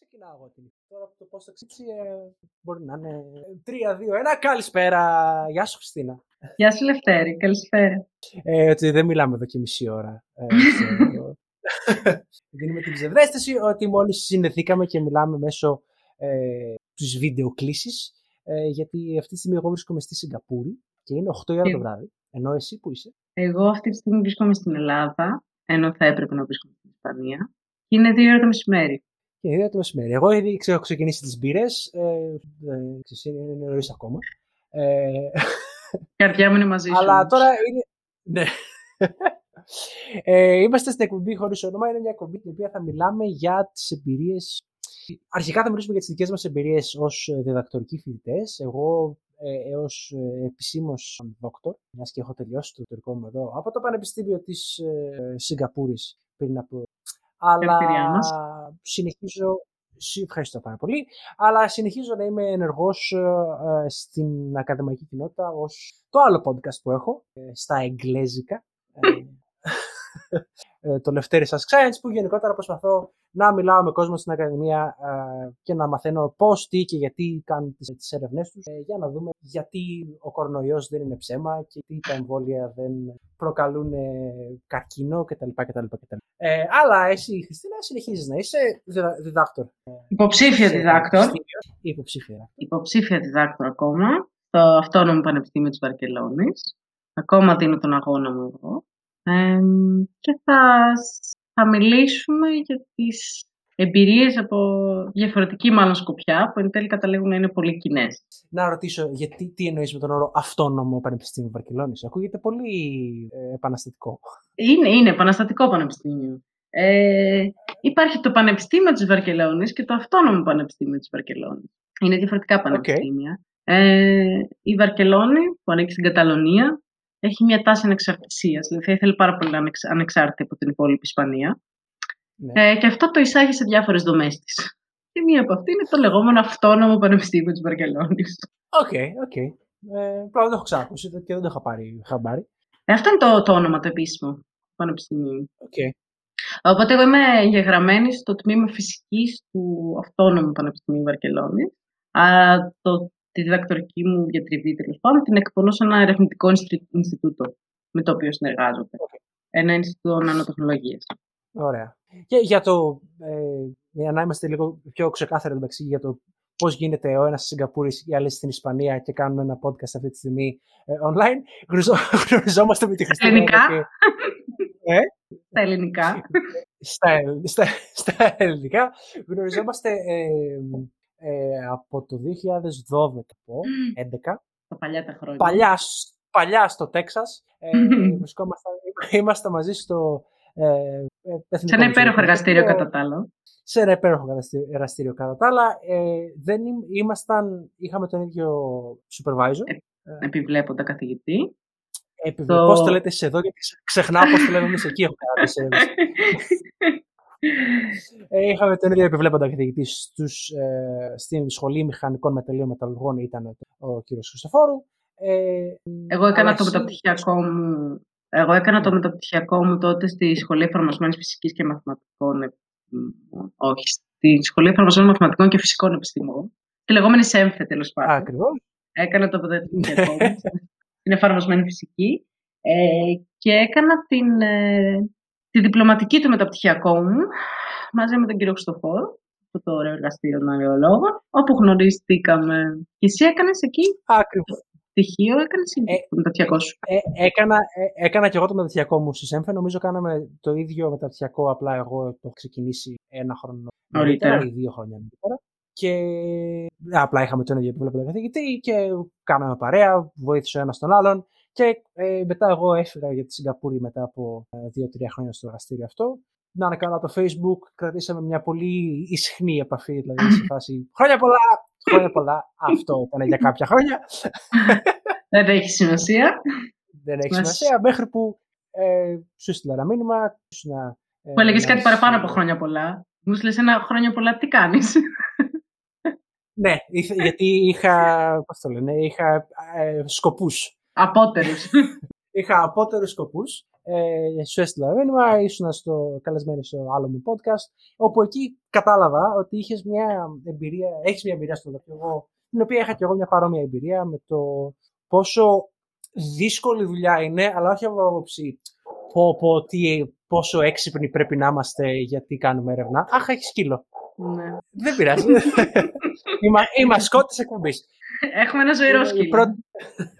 Ξεκινάω εγώ την Τώρα από το πώς θα ξύψει ε, μπορεί να είναι 3-2-1. Καλησπέρα. Γεια σου, Χριστίνα. Γεια σου, Λευτέρη. Καλησπέρα. Ε, ότι δεν μιλάμε εδώ και μισή ώρα. Ε, Δίνουμε την ψευδέστηση ότι μόλις συνδεθήκαμε και μιλάμε μέσω ε, της βίντεο κλήσης. Ε, γιατί αυτή τη στιγμή εγώ βρίσκομαι στη Σιγκαπούρη και είναι 8 η ώρα το βράδυ. Ενώ εσύ που είσαι; Εγώ αυτή τη στιγμή βρίσκομαι στην Ελλάδα, ενώ θα έπρεπε να βρίσκομαι στην Ισπανία. Και είναι 2 ώρα το μεσημέρι. Και είναι το μεσημέρι. Εγώ ήδη ξέρω, έχω ξεκινήσει τις μπύρες. Ε, ε, είναι νωρίς ακόμα. Ε, η καρδιά μου είναι μαζί σου. Αλλά τώρα είναι. Ναι. Ε, είμαστε στην εκπομπή χωρίς όνομα. Είναι μια εκπομπή την οποία θα μιλάμε για τις εμπειρίες. Αρχικά θα μιλήσουμε για τις δικές μας εμπειρίες ως διδακτορικοί φοιτητές. Εγώ ε, έως ε, επισήμως δόκτωρ, μιας και έχω τελειώσει το διδακτορικό μου εδώ από το Πανεπιστήμιο της ε, Σιγκαπούρης πριν από αλλά συνεχίζω, ευχαριστώ πάρα πολύ, αλλά συνεχίζω να είμαι ενεργός ε, στην ακαδημαϊκή κοινότητα ως το άλλο podcast που έχω, ε, στα εγγλέζικα, ε, ε, το Lefteris Ask Science, που γενικότερα προσπαθώ να μιλάω με κόσμο στην Ακαδημία ε, και να μαθαίνω πώς, τι και γιατί κάνουν τις τις έρευνές τους, ε, για να δούμε γιατί ο κορονοϊός δεν είναι ψέμα και τι τα εμβόλια δεν προκαλούν ε, καρκίνο κτλ. κτλ, κτλ. Ε, αλλά εσύ, Χριστίνα, συνεχίζεις να είσαι διδάκτορ. Υποψήφια διδάκτορ. Υποψήφια. Υποψήφια διδάκτορ ακόμα στο Αυτόνομο Πανεπιστήμιο της Βαρκελόνης. Ακόμα δίνω τον αγώνα μου εδώ και θα, θα μιλήσουμε για τις εμπειρίες από διαφορετική μάλλον σκοπιά, που εν τέλει καταλήγουν να είναι πολύ κοινές. Να ρωτήσω, γιατί τι εννοείς με τον όρο αυτόνομο Πανεπιστήμιο Βαρκελόνης; Ακούγεται πολύ ε, επαναστατικό. Είναι, είναι επαναστατικό πανεπιστήμιο. Ε, υπάρχει το Πανεπιστήμιο της Βαρκελόνης και το Αυτόνομο Πανεπιστήμιο της Βαρκελόνης. Είναι διαφορετικά πανεπιστήμια. Ε, η Βαρκελόνη, που ανήκει στην Καταλωνία, έχει μια τάση ανεξαρτησίας. Δηλαδή θα ήθελε πάρα πολύ να είναι ανεξάρτητη από την υπόλοιπη Ισπανία. Ναι. Ε, και αυτό το εισάγει σε διάφορες δομές της. Και μία από αυτή είναι το λεγόμενο αυτόνομο Πανεπιστήμιο της Βαρκελόνη. OK, OK. Ε, Πρώτα δεν το έχω ξανακούσει και δεν το είχα πάρει χαμπάρι. Ε, αυτό είναι το, το όνομα το επίσημο Πανεπιστημίου. Okay. Οπότε εγώ είμαι εγγεγραμμένη στο τμήμα φυσικής του αυτόνομου Πανεπιστημίου Βαρκελόνη. το τη διδακτορική μου διατριβή, τέλος πάντων, την εκπονώ σε ένα ερευνητικό Ινστιτούτο με το οποίο συνεργάζομαι. Ένα Ινστιτούτο Νανοτεχνολογίας. Ωραία. Και για το. Ε, για να είμαστε λίγο πιο ξεκάθαροι μεταξύ για το πώς γίνεται ο ένας στη Σιγκαπούρης ή άλλη στην Ισπανία και κάνουμε ένα podcast αυτή τη στιγμή ε, online. Γνωριζόμαστε με τη Χριστίνα. Ελληνικά; Και... Ε; Στα ελληνικά. στα, στα, στα ελληνικά. Γνωριζόμαστε ε, ε, από το 2012 πω, 11. Τα παλιά τα χρόνια. Παλιά, παλιά στο Τέξας. Ε, είμαστε μαζί στο ε, Σε ένα υπέροχο εργαστήριο κατά τα άλλα. Σε ένα υπέροχο εργαστήριο κατά τα άλλα. Ε, δεν ήμασταν, είχαμε τον ίδιο supervisor. Ε, επιβλέποντα καθηγητή. Επιβλέπω, το... Πώς το λέτε σε εδώ, γιατί ξεχνάω πώς το λέμε εμείς εκεί. Έχω ε, είχαμε τον ίδιο επιβλέποντα καθηγητή στους, ε, στην Σχολή Μηχανικών Μεταλλίων Μεταλλουργών, ήταν ο κ. Χριστοφόρου. Ε, Εγώ έκανα το μεταπτυχιακό μου εγώ έκανα το μεταπτυχιακό μου τότε στη Σχολή Εφαρμοσμένης Φυσικής και Μαθηματικών. Ε, όχι, στη Σχολή Εφαρμοσμένων Μαθηματικών και Φυσικών Επιστημών. Τη λεγόμενη ΣΕΜΦΕ, τέλος πάντων. Ακριβώς. Έκανα το μεταπτυχιακό μου στην εφαρμοσμένη φυσική. Ε, και έκανα την, ε, τη διπλωματική του μεταπτυχιακό μου μαζί με τον κύριο Χριστοφόρο, αυτό το ωραίο εργαστήριο των αγιολόγων, όπου γνωριστήκαμε. Και εσύ έκανες εκεί. Ακριβώς. Στοιχείο έκανες ε, το μεταπτυχιακό σου. Ε, έκανα, ε, έκανα και εγώ το μεταπτυχιακό μου στη ΣΕΜΦΕ. Νομίζω κάναμε το ίδιο μεταπτυχιακό, απλά εγώ το έχω ξεκινήσει ένα χρόνο νωρίτερα ή δύο χρόνια νωρίτερα. Και απλά είχαμε τον ίδιο επιβλέποντα καθηγητή και κάναμε παρέα, βοήθησε ο ένας τον άλλον. Και ε, μετά εγώ έφυγα για τη Σιγκαπούρη μετά από ε, δύο-τρία χρόνια στο εργαστήριο αυτό. Να είναι καλά το Facebook, κρατήσαμε μια πολύ ισχνή επαφή, δηλαδή σε φάση χρόνια πολλά, χρόνια πολλά, αυτό ήταν για κάποια χρόνια. Δεν έχει σημασία. Δεν έχει σημασία, μέχρι που ε, σου έστειλα ένα μήνυμα. Να, ε, που έλεγες κάτι παραπάνω από χρόνια πολλά. Μου στείλε ένα χρόνια πολλά, τι κάνεις. ναι, γιατί είχα, πώς το λένε, είχα ε, σκοπούς Απότερους. είχα απότερους σκοπούς. Ε, σου έστειλα μήνυμα, ήσουν στο, καλεσμένο στο άλλο μου podcast, όπου εκεί κατάλαβα ότι είχες μια εμπειρία, έχεις μια εμπειρία στο εγώ, την οποία είχα και εγώ μια παρόμοια εμπειρία με το πόσο δύσκολη δουλειά είναι, αλλά όχι από άποψη πω, πω, τι, πόσο έξυπνοι πρέπει να είμαστε γιατί κάνουμε έρευνα. Αχ, έχει σκύλο. Ναι. Δεν πειράζει. η, μασκότη της εκπομπής. Έχουμε ένα ζωηρό σκύλο. Πρω...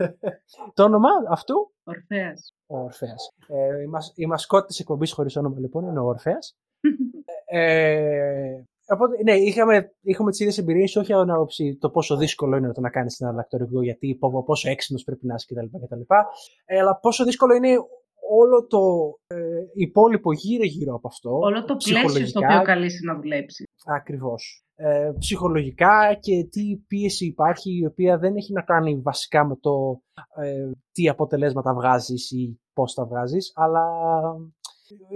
το όνομα αυτού; Ορφαία. Ο Ορφέας. Ε, η, μας, η μασκότη της εκπομπής χωρίς όνομα λοιπόν είναι ο Ορφαία. ε, Οπότε, ναι, είχαμε, είχαμε τις ίδιες εμπειρίες, όχι από άποψη το πόσο δύσκολο είναι το να κάνεις ένα δακτορικό, γιατί πόσο έξυπνος πρέπει να είσαι κτλ. Ε, αλλά πόσο δύσκολο είναι όλο το ε, υπόλοιπο γύρω-γύρω από αυτό. Όλο το πλαίσιο στο οποίο καλείσαι να δουλέψεις. Ακριβώς. Ε, ψυχολογικά και τι πίεση υπάρχει, η οποία δεν έχει να κάνει βασικά με το ε, τι αποτελέσματα βγάζεις ή πώς τα βγάζεις, αλλά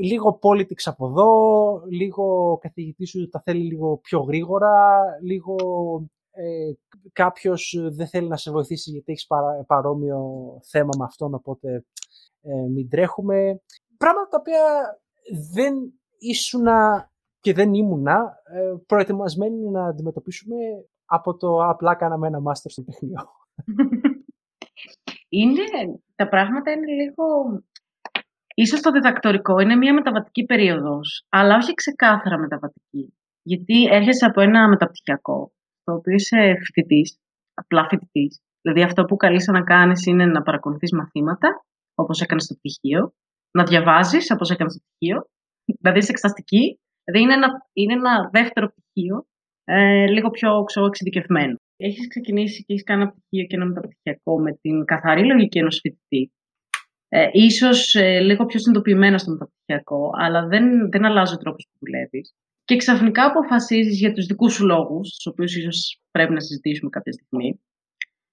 λίγο politics από εδώ, λίγο καθηγητής σου τα θέλει λίγο πιο γρήγορα, λίγο ε, κάποιος δεν θέλει να σε βοηθήσει γιατί έχεις παρόμοιο θέμα με αυτόν, οπότε ε, μην τρέχουμε. Πράγματα τα οποία δεν ήσουνα και δεν ήμουνα ε, προετοιμασμένοι να αντιμετωπίσουμε από το απλά κάναμε ένα μάστερ στο τεχνείο. Είναι, τα πράγματα είναι λίγο Ίσως το διδακτορικό είναι μια μεταβατική περίοδος, αλλά όχι ξεκάθαρα μεταβατική. Γιατί έρχεσαι από ένα μεταπτυχιακό, το οποίο είσαι φοιτητής, απλά φοιτητής. Δηλαδή αυτό που καλείσαι να κάνεις είναι να παρακολουθείς μαθήματα, όπως έκανες στο πτυχίο, να διαβάζεις όπως έκανες στο πτυχίο, δηλαδή είσαι εξεταστική, δηλαδή είναι ένα, είναι ένα δεύτερο πτυχίο, ε, λίγο πιο ξέρω, εξειδικευμένο. Έχεις ξεκινήσει και έχεις κάνει ένα πτυχίο και ένα μεταπτυχιακό με την καθαρή λογική ενός φοιτητή, ε, ίσως ε, λίγο πιο συνειδητοποιημένα στο μεταπτυχιακό, αλλά δεν, δεν αλλάζει ο τρόπος που δουλεύεις. Και ξαφνικά αποφασίζεις για τους δικούς σου λόγους, τους οποίους ίσως πρέπει να συζητήσουμε κάποια στιγμή,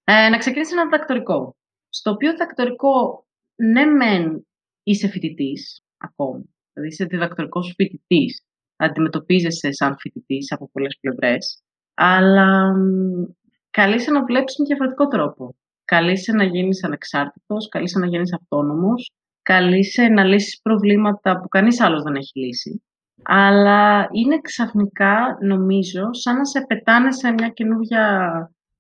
ε, να ξεκινήσεις ένα διδακτορικό. Στο οποίο διδακτορικό, ναι μεν είσαι φοιτητής ακόμη, δηλαδή είσαι διδακτορικός φοιτητής, αντιμετωπίζεσαι σαν φοιτητής από πολλές πλευρές, αλλά καλείσαι να δουλέψει με διαφορετικό τρόπο. Καλείσαι να γίνεις ανεξάρτητος, καλείσαι να γίνεις αυτόνομος, καλείσαι να λύσεις προβλήματα που κανείς άλλος δεν έχει λύσει. Αλλά είναι ξαφνικά, νομίζω, σαν να σε πετάνε σε μια καινούργια,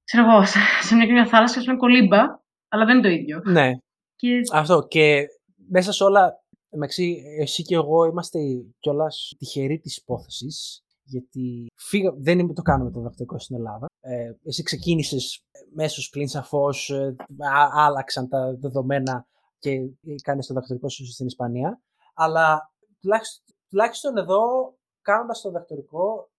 ξέρω εγώ, σε μια καινούργια θάλασσα, σε μια κολύμπα, αλλά δεν είναι το ίδιο. Ναι. Και... Αυτό. Και μέσα σε όλα, μεταξύ, εσύ και εγώ είμαστε κιόλας τυχεροί της υπόθεσης. Γιατί φύγα, δεν το κάνουμε το διδακτορικό στην Ελλάδα. Ε, εσύ ξεκίνησες μέσω πλήν σαφώ ε, άλλαξαν τα δεδομένα και κάνεις το διδακτορικό σου στην Ισπανία. Αλλά τουλάχιστον, τουλάχιστον εδώ, κάνοντας το διδακτορικό,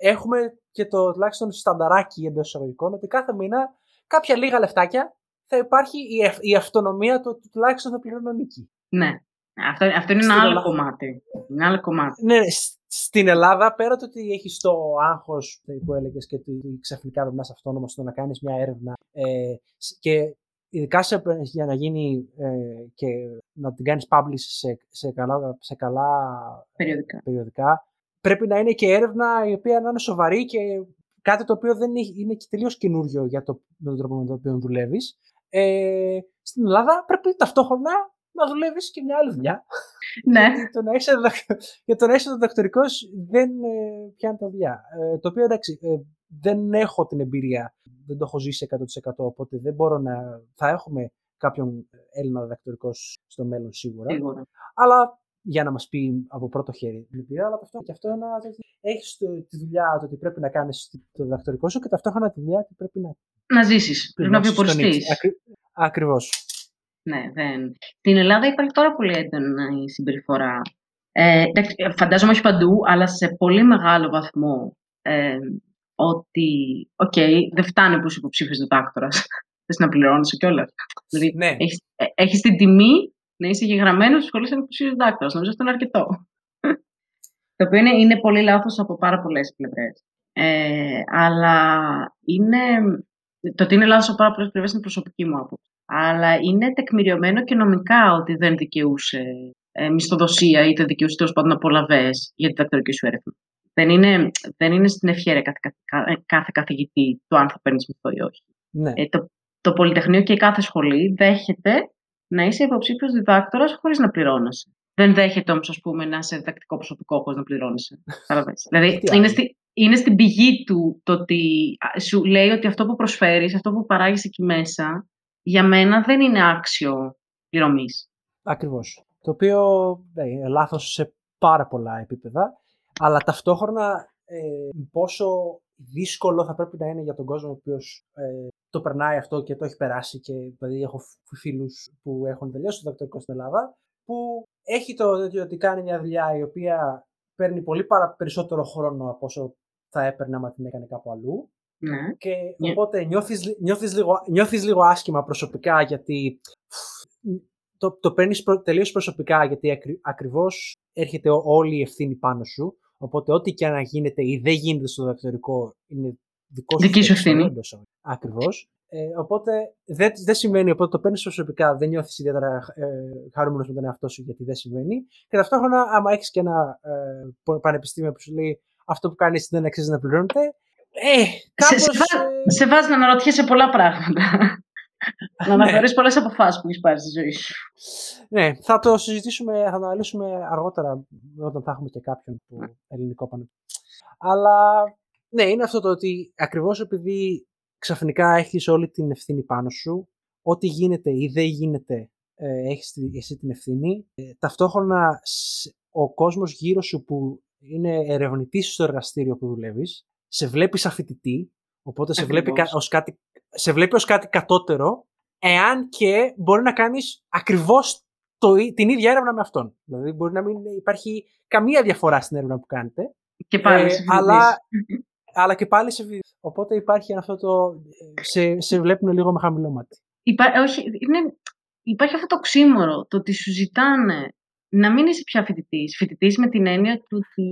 έχουμε και το τουλάχιστον στανταράκι εντός εισαγωγικών ότι κάθε μήνα κάποια λίγα λεφτάκια θα υπάρχει η, η αυτονομία του ότι τουλάχιστον θα πληρώνω νίκη. Ναι. Αυτό, αυτό είναι ένα άλλο κομμάτι. Είναι άλλο κομμάτι. Ναι, στην Ελλάδα, πέρα το ότι έχεις το άγχος που έλεγες και ότι ξαφνικά πρέπει να είσαι αυτόνομος στο να κάνεις μια έρευνα ε, και ειδικά σε, για να γίνει ε, και να την κάνεις publish σε, σε, καλά, σε καλά περιοδικά. περιοδικά, πρέπει να είναι και έρευνα η οποία να είναι σοβαρή και κάτι το οποίο δεν είναι, είναι και τελείως καινούριο για το, με τον τρόπο με τον οποίο δουλεύεις. Ε, στην Ελλάδα πρέπει ταυτόχρονα να δουλεύεις και μια άλλη δουλειά. Ναι. Γιατί το να είσαι, για το να είσαι διδακτορικός δεν ε, πιάνει τα δουλειά. Ε, το οποίο εντάξει, ε, δεν έχω την εμπειρία, δεν το έχω ζήσει 100% οπότε δεν μπορώ να. Θα έχουμε κάποιον Έλληνα διδακτορικός στο μέλλον σίγουρα. σίγουρα. Αλλά για να μας πει από πρώτο χέρι την εμπειρία, αλλά ταυτόχρονα και αυτό ένα. Έχεις τη δουλειά το ότι πρέπει να κάνεις το διδακτορικό σου και ταυτόχρονα τη δουλειά ότι πρέπει να. Να ζήσεις. Πρέπει να βιοποριστεί. Ακριβώς. Ναι, δεν. Στην Ελλάδα υπάρχει τώρα πολύ έντονη η συμπεριφορά. Ε, φαντάζομαι όχι παντού, αλλά σε πολύ μεγάλο βαθμό ε, ότι, OK, okay, δεν φτάνει που είσαι υποψήφιος διδάκτορας. Θες να πληρώνεσαι κιόλας. Δηλαδή, ναι. έχεις την τιμή να είσαι εγγεγραμμένος στη σχολή σαν υποψήφιος διδάκτορας. Νομίζω αυτό είναι αρκετό. το οποίο είναι, είναι πολύ λάθος από πάρα πολλές πλευρές. Ε, αλλά είναι, το ότι είναι λάθος από πάρα πολλές πλευρές είναι προσωπική μου άποψη αλλά είναι τεκμηριωμένο και νομικά ότι δεν δικαιούσε ε, μισθοδοσία ή δεν δικαιούσε τέλος πάντων απολαυέ για την διδακτορική σου έρευνα. Δεν είναι, δεν είναι στην ευχαίρεια κάθε, κάθε, κάθε καθηγητή το αν θα παίρνεις μισθό ή όχι. Ναι. Ε, το, το Πολυτεχνείο και η κάθε σχολή δέχεται να είσαι υποψήφιος διδάκτορας χωρίς να πληρώνεσαι. Δεν δέχεται όμως, ας πούμε, να είσαι διδακτικό προσωπικό χωρίς να πληρώνεσαι. δηλαδή, είναι, στη, είναι στην πηγή του το ότι σου λέει ότι αυτό που προσφέρεις, αυτό που παράγεις εκεί μέσα, για μένα δεν είναι άξιο πληρωμής. Ακριβώς. Το οποίο ναι, είναι λάθος σε πάρα πολλά επίπεδα, αλλά ταυτόχρονα ε, πόσο δύσκολο θα πρέπει να είναι για τον κόσμο ο οποίος ε, το περνάει αυτό και το έχει περάσει. Και δηλαδή, έχω φίλους που έχουν τελειώσει το δακτορικό στην Ελλάδα, που έχει το ότι κάνει μια δουλειά η οποία παίρνει πολύ παρα, περισσότερο χρόνο από όσο θα έπαιρνε άμα την έκανε κάπου αλλού. Ναι. Και ναι. οπότε νιώθεις, νιώθεις, λίγο, νιώθεις λίγο άσχημα προσωπικά γιατί το, το παίρνεις προ, τελείως προσωπικά γιατί ακρι, ακριβώς έρχεται όλη η ευθύνη πάνω σου. Οπότε ό,τι και αν γίνεται ή δεν γίνεται στο διδακτορικό είναι δικό σου, Δική σου ευθύνη. Ακριβώς. Ε, οπότε δεν, δεν συμβαίνει, οπότε το παίρνεις προσωπικά, δεν νιώθεις ιδιαίτερα ε, χαρούμενος με τον εαυτό σου γιατί δεν συμβαίνει. Και ταυτόχρονα, άμα έχεις και ένα ε, πανεπιστήμιο που σου λέει αυτό που κάνεις δεν αξίζει να πληρώνεται. Ε, κάπως, σε, σε, ε... σε βάζει να αναρωτιέσαι πολλά πράγματα. να αναφέρει ναι. πολλές αποφάσεις που έχεις πάρει στη ζωή σου. Ναι, θα το συζητήσουμε, θα το αναλύσουμε αργότερα όταν θα έχουμε και κάποιον που ελληνικό πανεπιστήμιο. Αλλά ναι, είναι αυτό το ότι ακριβώς επειδή ξαφνικά έχεις όλη την ευθύνη πάνω σου, ό,τι γίνεται ή δεν γίνεται, ε, έχεις εσύ την ευθύνη. Ε, ταυτόχρονα ο κόσμος γύρω σου που είναι ερευνητής στο εργαστήριο που δουλεύεις, σε βλέπεις σαν φοιτητή, οπότε σε βλέπει, ως κάτι, σε βλέπει ως κάτι κατώτερο, εάν και μπορεί να κάνεις ακριβώς το, την ίδια έρευνα με αυτόν. Δηλαδή μπορεί να μην υπάρχει καμία διαφορά στην έρευνα που κάνετε. Και πάλι ε, αλλά, αλλά και πάλι σε Οπότε υπάρχει αυτό το. σε, σε βλέπουν λίγο με χαμηλό μάτι. Υπά, όχι, είναι, υπάρχει αυτό το ξύμορο, το ότι σου ζητάνε να μην είσαι πια φοιτητής. Φοιτητής με την έννοια του ότι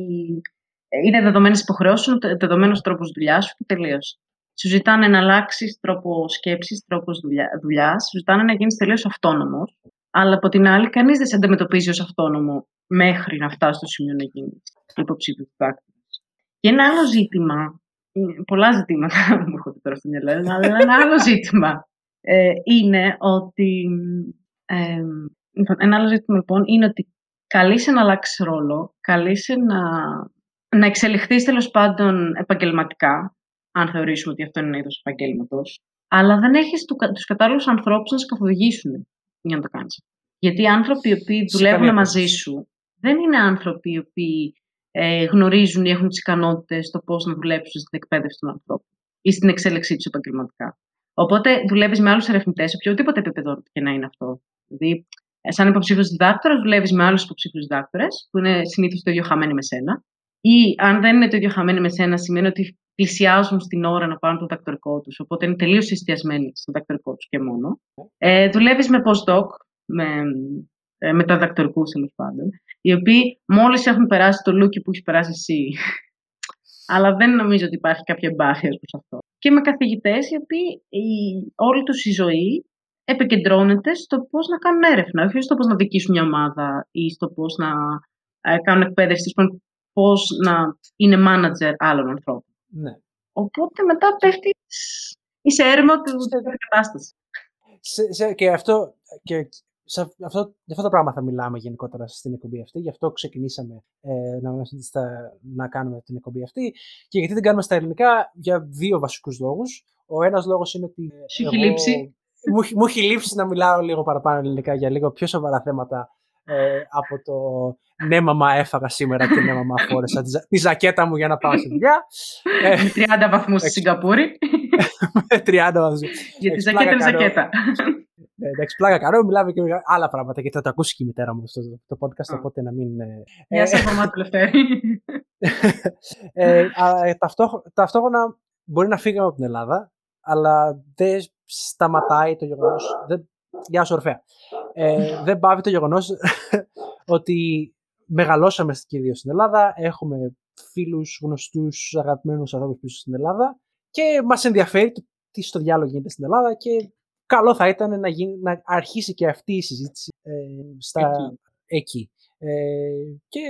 είναι δεδομένες υποχρεώσεις σου, δεδομένος τρόπος δουλειάς σου και τελείως. Σου ζητάνε να αλλάξεις τρόπο σκέψης, τρόπος δουλειά, σου ζητάνε να γίνεις τελείως αυτόνομος. Αλλά από την άλλη, κανείς δεν σε αντιμετωπίζει ως αυτόνομο μέχρι να φτάσει στο σημείο να γίνεις υποψήφιος του Και ένα άλλο ζήτημα, πολλά ζητήματα μου έχω τώρα στο μυαλό, αλλά ένα άλλο ζήτημα ε, είναι ότι ε, Λοιπόν, ένα άλλο ζήτημα λοιπόν είναι ότι καλείσαι να αλλάξει ρόλο, καλείσαι να, να εξελιχθείς τέλος πάντων επαγγελματικά, αν θεωρήσουμε ότι αυτό είναι ένα είδος επαγγέλματος, αλλά δεν έχεις του κατάλληλους ανθρώπους να σε καθοδηγήσουν για να το κάνεις. Γιατί οι άνθρωποι οι οποίοι δουλεύουν μαζί σου δεν είναι άνθρωποι οι οποίοι ε, γνωρίζουν ή έχουν τις ικανότητες στο πώς να δουλέψουν στην εκπαίδευση των ανθρώπων ή στην εξέλιξή τους επαγγελματικά. Οπότε δουλεύεις με άλλους ερευνητές, σε οποιοδήποτε επίπεδο και να είναι αυτό. Δηλαδή, ε, σαν υποψήφιος διδάκτορας, δουλεύεις με άλλους υποψήφιους διδάκτορες, που είναι συνήθως το ίδιο χαμένοι με σένα. Ή αν δεν είναι το ίδιο χαμένοι με σένα, σημαίνει ότι πλησιάζουν στην ώρα να πάρουν το διδακτορικό τους. Οπότε είναι τελείως εστιασμένοι στο διδακτορικό τους και μόνο. Ε, δουλεύεις με postdoc, με, ε, μεταδακτορικού τέλος πάντων, οι οποίοι μόλις έχουν περάσει το λούκι που έχει περάσει εσύ. Αλλά δεν νομίζω ότι υπάρχει κάποια εμπάθεια προς αυτό. Και με καθηγητές, οι οποίοι η, όλη τους η ζωή επικεντρώνεται στο πώς να κάνουν έρευνα, όχι στο πώς να δικήσουν μια ομάδα ή στο πώς να ε, κάνουν εκπαίδευση, πώς να είναι manager άλλων ανθρώπων. Ναι. Οπότε μετά πέφτει η έρευνα του κατάστασης. και αυτό, και σε αυτό, για αυτό το πράγμα θα μιλάμε γενικότερα στην εκπομπή αυτή. Γι' αυτό ξεκινήσαμε ε, να, να κάνουμε την εκπομπή αυτή. Και γιατί δεν κάνουμε στα ελληνικά, για δύο βασικούς λόγους. Ο ένας λόγος είναι ότι. Σου έχει λείψει μου, μου έχει λείψει να μιλάω λίγο παραπάνω ελληνικά για λίγο πιο σοβαρά θέματα ε, από το ναι μαμά έφαγα σήμερα και ναι μαμά φόρεσα τη, τη ζακέτα μου για να πάω στη δουλειά. Ε, με 30 βαθμούς στη Σιγκαπούρη. με 30 βαθμούς. Για τη ζακέτα είναι ζακέτα. Ναι, εντάξει, πλάκα κάνω, μιλάμε και για άλλα πράγματα και θα το ακούσει και η μητέρα μου στο το podcast, οπότε να μην... Ε, Γεια σας, μαμά του Λευτέρη. ταυτόχρονα μπορεί να φύγαμε από την Ελλάδα, αλλά δεν σταματάει το γεγονός. Δεν... Γεια σου, Ορφέα. Ε, δεν πάβει το γεγονός ότι μεγαλώσαμε και στην Ελλάδα. Έχουμε φίλους, γνωστούς, αγαπημένους ανθρώπους πίσω στην Ελλάδα και μας ενδιαφέρει το τι στο διάλογο γίνεται στην Ελλάδα και καλό θα ήταν να, γίνει, να αρχίσει και αυτή η συζήτηση ε, στα, εκεί. Ε, και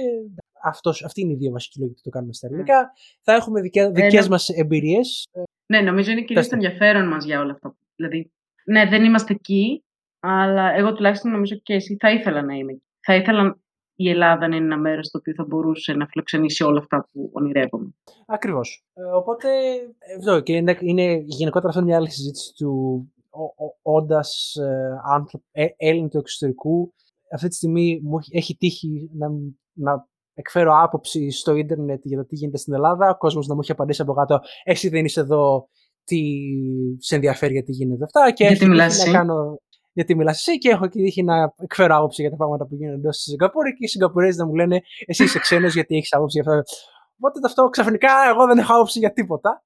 αυτός, αυτή είναι η δύο βασική λόγοι που το κάνουμε στα ελληνικά. Θα έχουμε δικές, δικές μας εμπειρίες. Ναι, νομίζω είναι κυρίως το ενδιαφέρον μας για όλα αυτά Δηλαδή, ναι, δεν είμαστε εκεί, Αλλά εγώ τουλάχιστον νομίζω και εσύ θα ήθελα να είμαι. Θα ήθελα η Ελλάδα να είναι ένα μέρος το οποίο θα μπορούσε να φιλοξενήσει όλα αυτά που ονειρεύομαι. Ακριβώς. Ε, οπότε, εδώ και είναι, είναι γενικότερα αυτό μια άλλη συζήτηση του όντας ε, ε, Έλλην του εξωτερικού. Αυτή τη στιγμή μου έχει τύχει να, να εκφέρω άποψη στο ίντερνετ για το τι γίνεται στην Ελλάδα. Ο κόσμος να μου έχει απαντήσει από κάτω, Εσύ δεν είσαι εδώ, τι σε ενδιαφέρει γιατί γίνεται αυτά. Και γιατί μιλάς να κάνω γιατί μιλάς εσύ και έχω και τύχει να εκφέρω άποψη για τα πράγματα που γίνονται εντό τη Σιγκαπούρη και οι Σιγκαπούρέζοι να μου λένε Εσύ είσαι ξένος γιατί έχεις άποψη για αυτό. Οπότε αυτό ξαφνικά εγώ δεν έχω άποψη για τίποτα.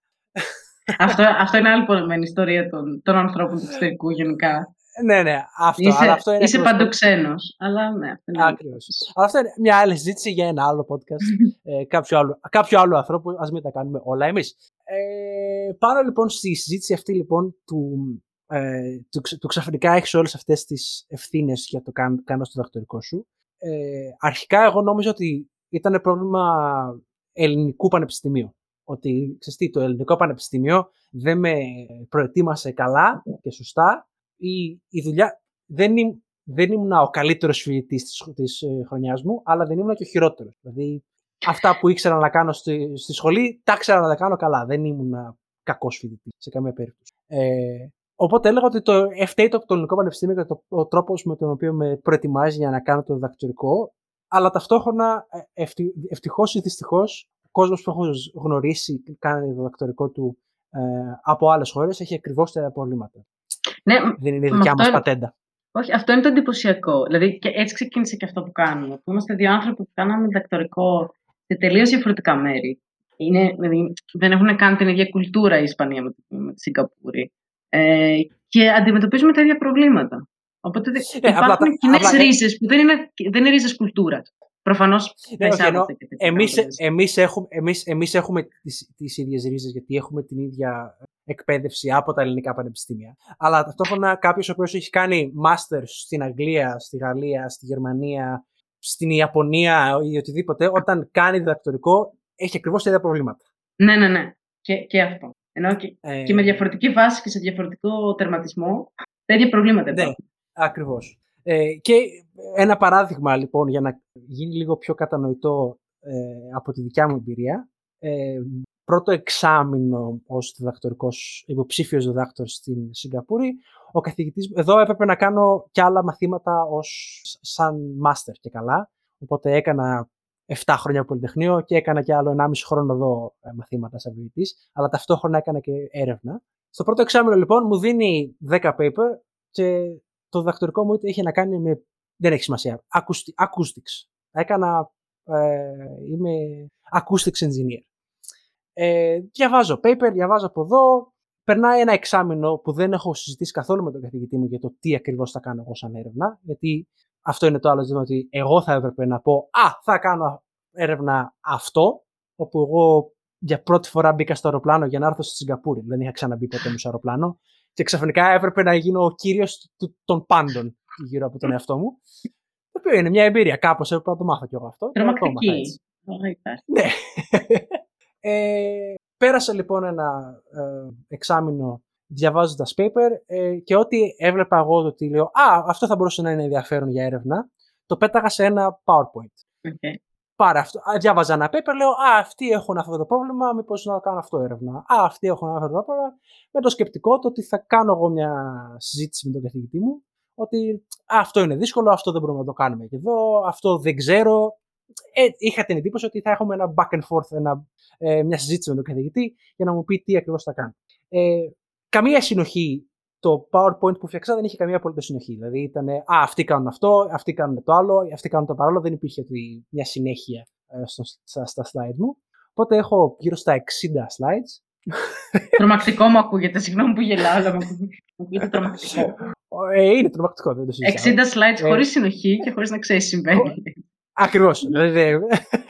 αυτό, αυτό είναι άλλη πολλή ιστορία των, των ανθρώπων του εξωτερικού γενικά. Ναι, ναι, αυτό. Είσαι, αλλά αυτό είναι είσαι παντού ξένος. Αλλά ναι, αυτό είναι. Ακριβώς. Αλλά αυτό είναι μια άλλη συζήτηση για ένα άλλο podcast. ε, κάποιο, άλλο, κάποιο άλλο ανθρώπου. Α μην τα κάνουμε όλα εμείς. Ε, πάνω λοιπόν στη συζήτηση αυτή λοιπόν του ε, του, του ξαφνικά έχεις όλες αυτές τις ευθύνες για το καν, κάνω στο δακτορικό σου. Ε, αρχικά εγώ νόμιζα ότι ήταν πρόβλημα ελληνικού πανεπιστημίου. Ότι, ξέρεις το ελληνικό πανεπιστήμιο δεν με προετοίμασε καλά και σωστά ή η δουλειά δεν, ήμ, δεν ήμουν ο καλύτερος φοιτητής της ε, χρονιάς μου, αλλά δεν ήμουν και ο χειρότερος. Δηλαδή, αυτά που ήξερα να κάνω στη, στη σχολή, τα ήξερα να τα κάνω καλά. Δεν ήμουν κακός φοιτητής σε καμία περίπτωση. Ε, Οπότε έλεγα ότι το FTA το, το ελληνικό πανεπιστήμιο και το, ο τρόπος με τον οποίο με προετοιμάζει για να κάνω το διδακτορικό, αλλά ταυτόχρονα ε, ευτυχώς ή δυστυχώς ο κόσμος που έχω γνωρίσει και κάνει το διδακτορικό του ε, από άλλες χώρες έχει ακριβώς τα προβλήματα. Ναι, Δεν είναι η δικιά μας πατέντα. Όχι, αυτό είναι το εντυπωσιακό. Δηλαδή, και έτσι ξεκίνησε και αυτό που κάνουμε. Είμαστε δύο άνθρωποι που κάναμε διδακτορικό σε τελείως διαφορετικά μέρη. Είναι, δηλαδή, δεν έχουν καν την ίδια κουλτούρα η Ισπανία με, με τη Σιγκαπούρη. Ε, και αντιμετωπίζουμε τα ίδια προβλήματα. Οπότε ε, υπάρχουν κοινές ρίζες που δεν είναι, δεν είναι ρίζες κουλτούρας. Προφανώς ναι, δεν Εμείς εμείς έχουμε, εμείς, εμείς έχουμε τις, τις ίδιες ρίζες γιατί έχουμε την ίδια εκπαίδευση από τα ελληνικά πανεπιστήμια. Αλλά ταυτόχρονα κάποιος ο οποίος έχει κάνει μάστερς στην Αγγλία, στη Γαλλία, στη Γερμανία, στην Ιαπωνία ή οτιδήποτε, όταν κάνει διδακτορικό, έχει ακριβώς τα ίδια προβλήματα. Ναι, ναι, ναι. Και, και αυτό. Ενώ και, ε... και με διαφορετική βάση και σε διαφορετικό τερματισμό, τα ίδια προβλήματα Ναι, ακριβώς. Ε, και ένα παράδειγμα λοιπόν για να γίνει λίγο πιο κατανοητό ε, από τη δικιά μου εμπειρία. Ε, πρώτο εξάμεινο ως διδακτορικός, υποψήφιος διδάκτορ στην Σιγκαπούρη, ο καθηγητής, εδώ έπρεπε να κάνω και άλλα μαθήματα ως σαν μάστερ και καλά, οπότε έκανα 7 χρόνια Πολυτεχνείο και έκανα και άλλο 1,5 χρόνο εδώ ε, μαθήματα σαν βιβλιοτή, αλλά ταυτόχρονα έκανα και έρευνα. Στο πρώτο εξάμεινο λοιπόν μου δίνει 10 paper και το διδακτορικό μου είχε να κάνει με. Δεν έχει σημασία. Acoustics. Έκανα. Ε, είμαι acoustics engineer. Ε, διαβάζω paper, διαβάζω από εδώ. Περνάει ένα εξάμεινο που δεν έχω συζητήσει καθόλου με τον καθηγητή μου για το τι ακριβώς θα κάνω εγώ σαν έρευνα. Γιατί αυτό είναι το άλλο ζήτημα ότι εγώ θα έπρεπε να πω «Α, θα κάνω έρευνα αυτό», όπου εγώ για πρώτη φορά μπήκα στο αεροπλάνο για να έρθω στη Σιγκαπούρη. Δεν είχα ξαναμπεί ποτέ μου στο αεροπλάνο. Και ξαφνικά έπρεπε να γίνω ο κύριος των πάντων γύρω από τον εαυτό μου. Το οποίο είναι μια εμπειρία. Κάπως έπρεπε να το μάθω κι εγώ αυτό. Τρομακτική. Ναι. Ε, πέρασα λοιπόν ένα ε, εξάμεινο διαβάζοντας paper ε, και ό,τι έβλεπα εγώ το ότι λέω Α, αυτό θα μπορούσε να είναι ενδιαφέρον για έρευνα, το πέταγα σε ένα PowerPoint. Okay. Πάρα αυτό. Διάβαζα ένα paper, λέω Α, αυτοί έχουν αυτό το πρόβλημα, μήπως να κάνω αυτό έρευνα. Α, αυτοί έχουν αυτό το πρόβλημα. Με το σκεπτικό το ότι θα κάνω εγώ μια συζήτηση με τον καθηγητή μου, ότι α, αυτό είναι δύσκολο, αυτό δεν μπορούμε να το κάνουμε και εδώ, αυτό δεν ξέρω. Ε, είχα την εντύπωση ότι θα έχουμε ένα back and forth, ένα, ε, μια συζήτηση με τον καθηγητή για να μου πει τι ακριβώς θα κάνει. Ε, καμία συνοχή. Το PowerPoint που φτιάξα δεν είχε καμία απολύτως συνοχή. Δηλαδή ήταν, Α, αυτοί κάνουν αυτό, αυτοί κάνουν το άλλο, αυτοί κάνουν το παράλληλο. Δεν υπήρχε μια συνέχεια ε, στο, στα, στα slides μου. Οπότε έχω γύρω στα 60 slides. Τρομακτικό μου ακούγεται, συγγνώμη που γελάω, αλλά μου ακούγεται τρομακτικό. Ε, είναι τρομακτικό, δεν το συζητάω. 60 slides ε, χωρίς συνοχή και χωρίς να ξέρεις τι συμβαίνει. Ακριβώς. Δηλαδή,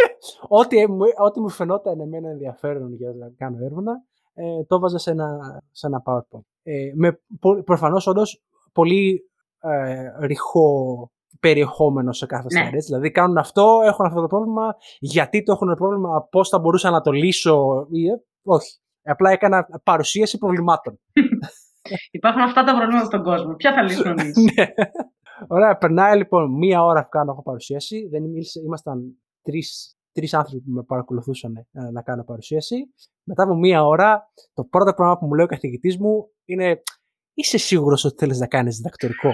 ό,τι, ό,τι μου φαινόταν εμένα ενδιαφέρον για να κάνω έρευνα, ε, το έβαζα σε ένα, σε ένα PowerPoint. Ε, με προφανώς όντως πολύ ε, ρηχό περιεχόμενο σε κάθε ναι. Δηλαδή κάνουν αυτό, έχουν αυτό το πρόβλημα, γιατί το έχουν το πρόβλημα, πώς θα μπορούσα να το λύσω. Ή, ε, όχι. Απλά έκανα παρουσίαση προβλημάτων. Υπάρχουν αυτά τα προβλήματα στον κόσμο. Ποια θα λύσουν εμείς; Ναι. Ωραία, περνάει λοιπόν μία ώρα που κάνω έχω παρουσίαση. Δεν μίλησε, ήμασταν τρεις τρεις άνθρωποι που με παρακολουθούσαν ε, να κάνω παρουσίαση. Μετά από μία ώρα, το πρώτο πράγμα που μου λέει ο καθηγητής μου είναι Είσαι σίγουρος ότι θέλεις να κάνεις διδακτορικό;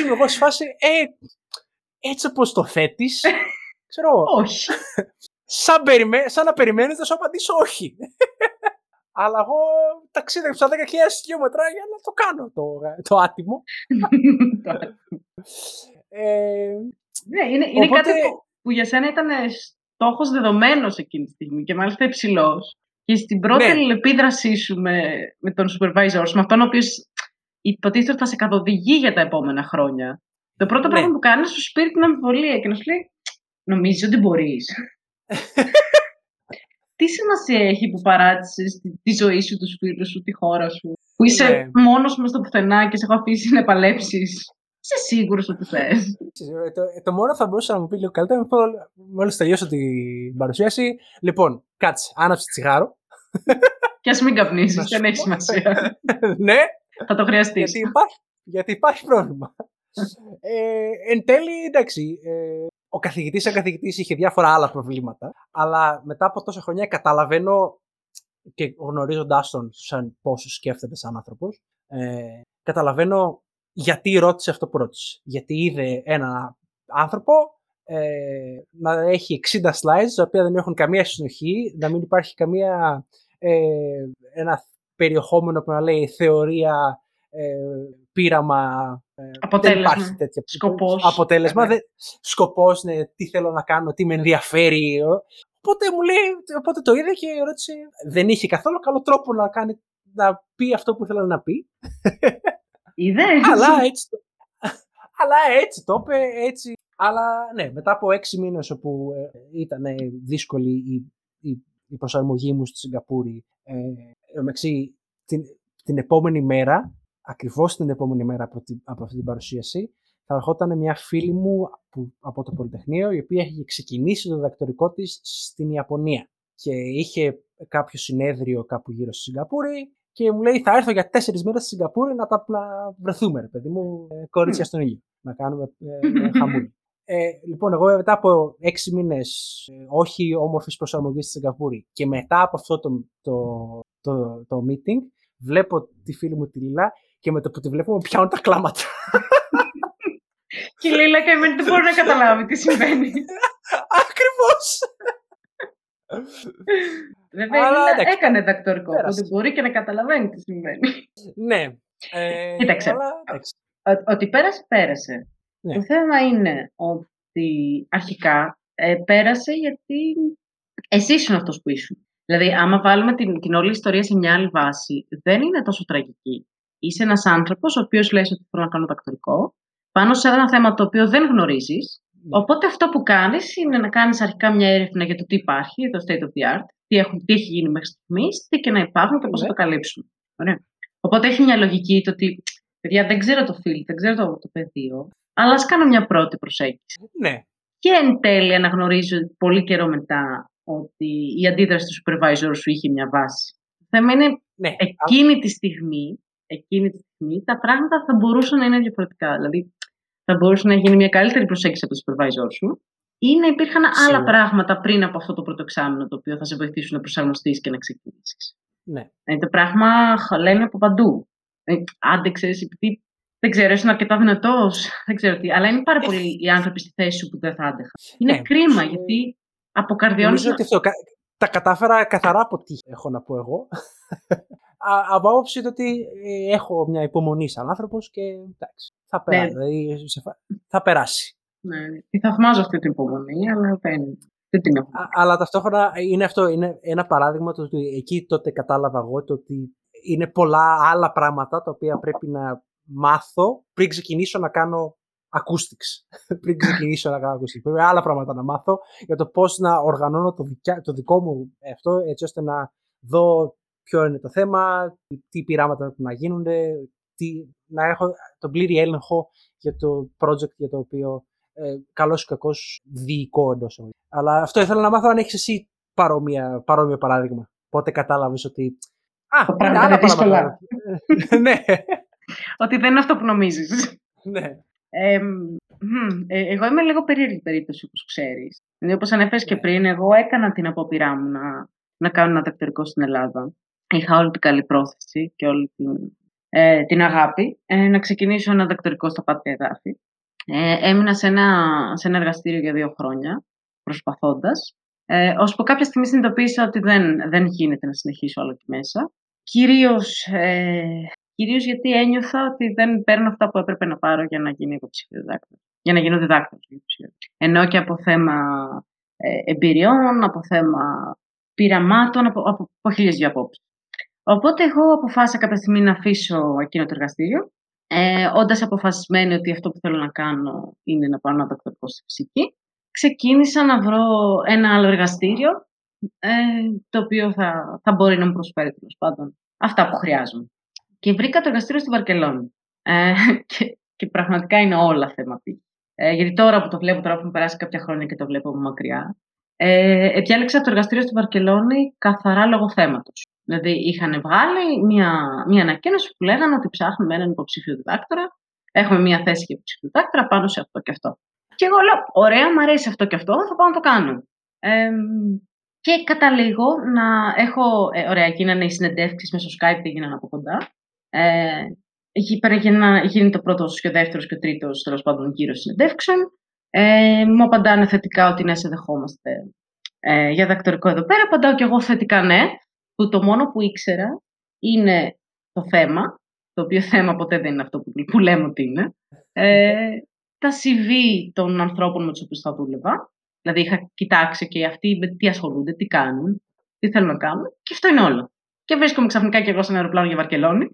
Είμαι εγώ στη φάση, ε, έτσι όπως το θέτεις, ξέρω Όχι. σαν, περιμέ, σαν να περιμένεις να σου απαντήσω όχι. Αλλά εγώ ταξίδεψα 10.000 χιλιόμετρα για να το κάνω το, το άτιμο. ε, ναι, είναι, είναι οπότε... κάτι που, που, για σένα ήταν στόχος δεδομένος εκείνη τη στιγμή και μάλιστα υψηλός. Και στην πρώτη ναι. επίδρασή σου με, με τον supervisor με αυτόν ο οποίος υποτίθεται ότι θα σε καθοδηγεί για τα επόμενα χρόνια, το πρώτο ναι. πράγμα που κάνεις σου σπείρει την αμφιβολία και να σου λέει Νομίζει ότι μπορείς. Τι σημασία έχει που παράτησες τη ζωή σου, τους φίλους σου, τη χώρα σου, που είσαι ναι. μόνος μες στο πουθενά και σε έχω αφήσει να παλέψεις; Είσαι σίγουρος ότι θες. το, το μόνο θα μπορούσα να μου πει λίγο καλύτερα, μόλι τελειώσω την παρουσίαση. Λοιπόν, κάτσε, άναψε τσιγάρο. Και ας μην καπνίσεις, δεν έχει σημασία. ναι. Θα το χρειαστείς. Γιατί υπάρχει, γιατί υπάρχει πρόβλημα. ε, εν τέλει, εντάξει, ε, ο καθηγητής σαν καθηγητής είχε διάφορα άλλα προβλήματα, αλλά μετά από τόσα χρόνια καταλαβαίνω και γνωρίζοντάς τον σαν πόσο σκέφτεται σαν άνθρωπος, ε, καταλαβαίνω γιατί ρώτησε αυτό που ρώτησε. Γιατί είδε έναν άνθρωπο ε, να έχει 60 slides, τα οποία δεν έχουν καμία συνοχή, να μην υπάρχει καμία ε, ένα περιεχόμενο που να λέει θεωρία, ε, πείραμα. Ε, αποτέλεσμα. Δεν υπάρχει τέτοια. Σκοπός. Αποτέλεσμα. Ναι. σκοπός, ναι, τι θέλω να κάνω, τι με ενδιαφέρει. Οπότε μου λέει, οπότε το είδε και ρώτησε, δεν είχε καθόλου καλό τρόπο να, κάνει, να πει αυτό που ήθελα να πει. Είδε. αλλά έτσι, αλλά έτσι το είπε, έτσι. Αλλά ναι, μετά από έξι μήνες όπου ε, ήταν δύσκολη η, η, η, προσαρμογή μου στη Σιγκαπούρη, ε, την, την επόμενη μέρα, ακριβώς την επόμενη μέρα από, την, από αυτή την παρουσίαση, θα ερχόταν μια φίλη μου που, από το Πολυτεχνείο, η οποία είχε ξεκινήσει το διδακτορικό της στην Ιαπωνία. Και είχε κάποιο συνέδριο κάπου γύρω στη Σιγκαπούρη και μου λέει: Θα έρθω για τέσσερις μέρες στη Σιγκαπούρη να τα να βρεθούμε, ρε παιδί μου, ε, κορίτσια στον ήλιο. Να κάνουμε ε, χαμούλη. Ε, λοιπόν, εγώ μετά από έξι μήνες ε, όχι όμορφης προσαρμογής στη Σιγκαπούρη και μετά από αυτό το, το, το, το meeting, βλέπω τη φίλη μου τη Λίλα και με το που τη βλέπω μου πιάνουν τα κλάματα. και η Λίλα και εμένα δεν μπορεί να καταλάβει τι συμβαίνει. Ακριβώς. Βέβαια, Αλλά, εντάξει, έκανε δακτορικό, οπότε μπορεί και να καταλαβαίνει τι συμβαίνει. Ναι. Ε, Κοίταξε, ότι πέρασε, πέρασε. Ναι. Το θέμα είναι ότι αρχικά ε, πέρασε γιατί εσύ ήσουν αυτός που ήσουν. Δηλαδή, άμα βάλουμε την, την όλη ιστορία σε μια άλλη βάση, δεν είναι τόσο τραγική. Είσαι ένας άνθρωπος ο οποίος λέει ότι θέλω να κάνω δακτορικό, πάνω σε ένα θέμα το οποίο δεν γνωρίζεις, ναι. Οπότε αυτό που κάνεις είναι να κάνεις αρχικά μια έρευνα για το τι υπάρχει, το state of the art, τι, έχουν, τι έχει γίνει μέχρι στιγμής, τι και να υπάρχουν και πώς θα το ναι. καλύψουν. Ωραία. Οπότε έχει μια λογική το ότι, παιδιά, δεν ξέρω το field, δεν ξέρω το, το πεδίο, αλλά ας κάνω μια πρώτη προσέγγιση. Ναι. Και εν τέλει αναγνωρίζω πολύ καιρό μετά ότι η αντίδραση του supervisor σου είχε μια βάση. Το θέμα είναι ναι. εκείνη τη στιγμή, εκείνη τη στιγμή τα πράγματα θα μπορούσαν να είναι διαφορετικά. Δηλαδή, θα μπορούσε να γίνει μια καλύτερη προσέγγιση από το supervisor σου ή να υπήρχαν άλλα πράγματα πριν από αυτό το πρώτο εξάμεινο το οποίο θα σε βοηθήσουν να προσαρμοστείς και να ξεκινήσεις. Ναι. Ε, το πράγμα λένε από παντού. Ε, άντεξε, επειδή δεν ξέρω, είσαι αρκετά δυνατός. Δεν ξέρω τι. Αλλά είναι πάρα πολλοί οι άνθρωποι στη θέση σου που δεν θα άντεχαν. Είναι ναι. κρίμα γιατί από καρδιών. Νομίζω ότι αυτό. Τα κατάφερα καθαρά από τι έχω να πω εγώ. από άποψη ότι ε, έχω μια υπομονή σαν άνθρωπος και εντάξει, θα, περάσει, ναι. δηλαδή, θα περάσει. Ναι, τη θαυμάζω αυτή την υπομονή, αλλά δεν, δεν την έχω. αλλά ταυτόχρονα είναι αυτό, είναι ένα παράδειγμα το ότι εκεί τότε κατάλαβα εγώ το ότι είναι πολλά άλλα πράγματα τα οποία πρέπει να μάθω πριν ξεκινήσω να κάνω acoustics. πριν ξεκινήσω να κάνω acoustics. Πρέπει άλλα πράγματα να μάθω για το πώς να οργανώνω το, δικιά, το δικό μου αυτό έτσι ώστε να δω ποιο είναι το θέμα, τι πειράματα πρέπει να γίνονται, τι, να έχω τον πλήρη έλεγχο για το project για το οποίο ε, καλός ή κακός διοικό εντός Αλλά αυτό ήθελα να μάθω αν έχεις εσύ παρόμοιο παράδειγμα. Πότε κατάλαβες ότι Α, το πράγμα είναι δύσκολα. ναι. Ότι δεν είναι αυτό που νομίζεις. ναι. Ε, εγώ είμαι λίγο περίεργη περίπτωση, όπως ξέρεις. Δηλαδή, όπως ανέφερες και ναι. πριν, εγώ έκανα την απόπειρά μου να, να κάνω ένα δακτορικό στην Ελλάδα. Είχα όλη την καλή πρόθεση και όλη την, ε, την αγάπη ε, να ξεκινήσω ένα δακτορικό στο Πάτρια Εδάφη. Ε, έμεινα σε ένα, σε ένα εργαστήριο για δύο χρόνια, προσπαθώντας. Ε, ώσπου κάποια στιγμή συνειδητοποίησα ότι δεν, δεν γίνεται να συνεχίσω άλλο εκεί μέσα. Κυρίως, ε, κυρίως γιατί ένιωθα ότι δεν παίρνω αυτά που έπρεπε να πάρω για να γίνει υποψήφιο διδάκτορα. Για να γίνω διδάκτορα. Ενώ και από θέμα ε, εμπειριών, από θέμα πειραμάτων, από, από, από χίλιες δύο απόψεις. Οπότε εγώ αποφάσισα κάποια στιγμή να αφήσω εκείνο το εργαστήριο, ε, όντας αποφασισμένη ότι αυτό που θέλω να κάνω είναι να πάω να δοκτωρικό στη φυσική. Ξεκίνησα να βρω ένα άλλο εργαστήριο, ε, το οποίο θα, θα μπορεί να μου προσφέρει τέλος πάντων αυτά που χρειάζομαι. Και βρήκα το εργαστήριο στη Βαρκελόνη. Ε, και, και πραγματικά είναι όλα θέμα ε, γιατί τώρα που το βλέπω, τώρα που μου περάσει κάποια χρόνια και το βλέπω από μακριά, ε, διάλεξα το εργαστήριο στη Βαρκελόνη καθαρά λόγω θέματος. Δηλαδή, είχαν βγάλει μια, μια ανακοίνωση που λέγανε ότι ψάχνουμε έναν υποψήφιο διδάκτορα. Έχουμε μια θέση για υποψήφιο διδάκτορα πάνω σε αυτό και αυτό. Και εγώ λέω: Ωραία, μου αρέσει αυτό και αυτό, θα πάω να το κάνω. Ε, και καταλήγω να έχω. Ε, ωραία, γίνανε οι συνεντεύξεις μέσω Skype, έγιναν από κοντά. Ε, γίνει το πρώτος και ο δεύτερος και ο τρίτος τέλος πάντων γύρω συνεντεύξεων. Ε, μου απαντάνε θετικά ότι ναι, σε δεχόμαστε ε, για δακτορικό εδώ πέρα. Απαντάω και εγώ θετικά ναι που το μόνο που ήξερα είναι το θέμα, το οποίο θέμα ποτέ δεν είναι αυτό που, που λέμε ότι είναι, ε, τα CV των ανθρώπων με τους οποίους θα δούλευα. Δηλαδή είχα κοιτάξει και αυτοί με τι ασχολούνται, τι κάνουν, τι θέλουν να κάνουν και αυτό είναι όλο. Και βρίσκομαι ξαφνικά και εγώ σε ένα αεροπλάνο για Βαρκελόνη,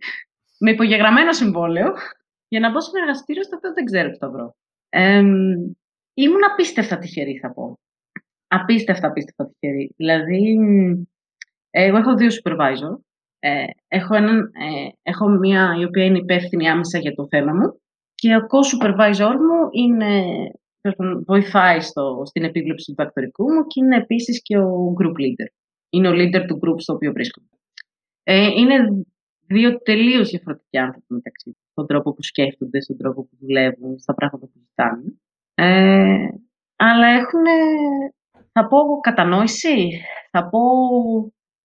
με υπογεγραμμένο συμβόλαιο, για να μπω σε ένα εργαστήριο στο οποίο δεν ξέρω τι θα βρω. Ε, ήμουν απίστευτα τυχερή, θα πω. Απίστευτα, απίστευτα τυχερή. Δηλαδή, εγώ έχω δύο supervisor. Ε, έχω, έναν, ε, έχω μία η οποία είναι υπεύθυνη άμεσα για το θέμα μου και ο co-supervisor μου είναι, βοηθάει στο, στην επίβλεψη του διδακτορικού μου και είναι επίσης και ο group leader. Είναι ο leader του group στο οποίο βρίσκομαι. Ε, είναι δύο τελείως διαφορετικοί άνθρωποι μεταξύ τους. Στον τρόπο που σκέφτονται, στον τρόπο που δουλεύουν, στα πράγματα που ζητάνε. Ε, αλλά έχουν, θα πω, κατανόηση, θα πω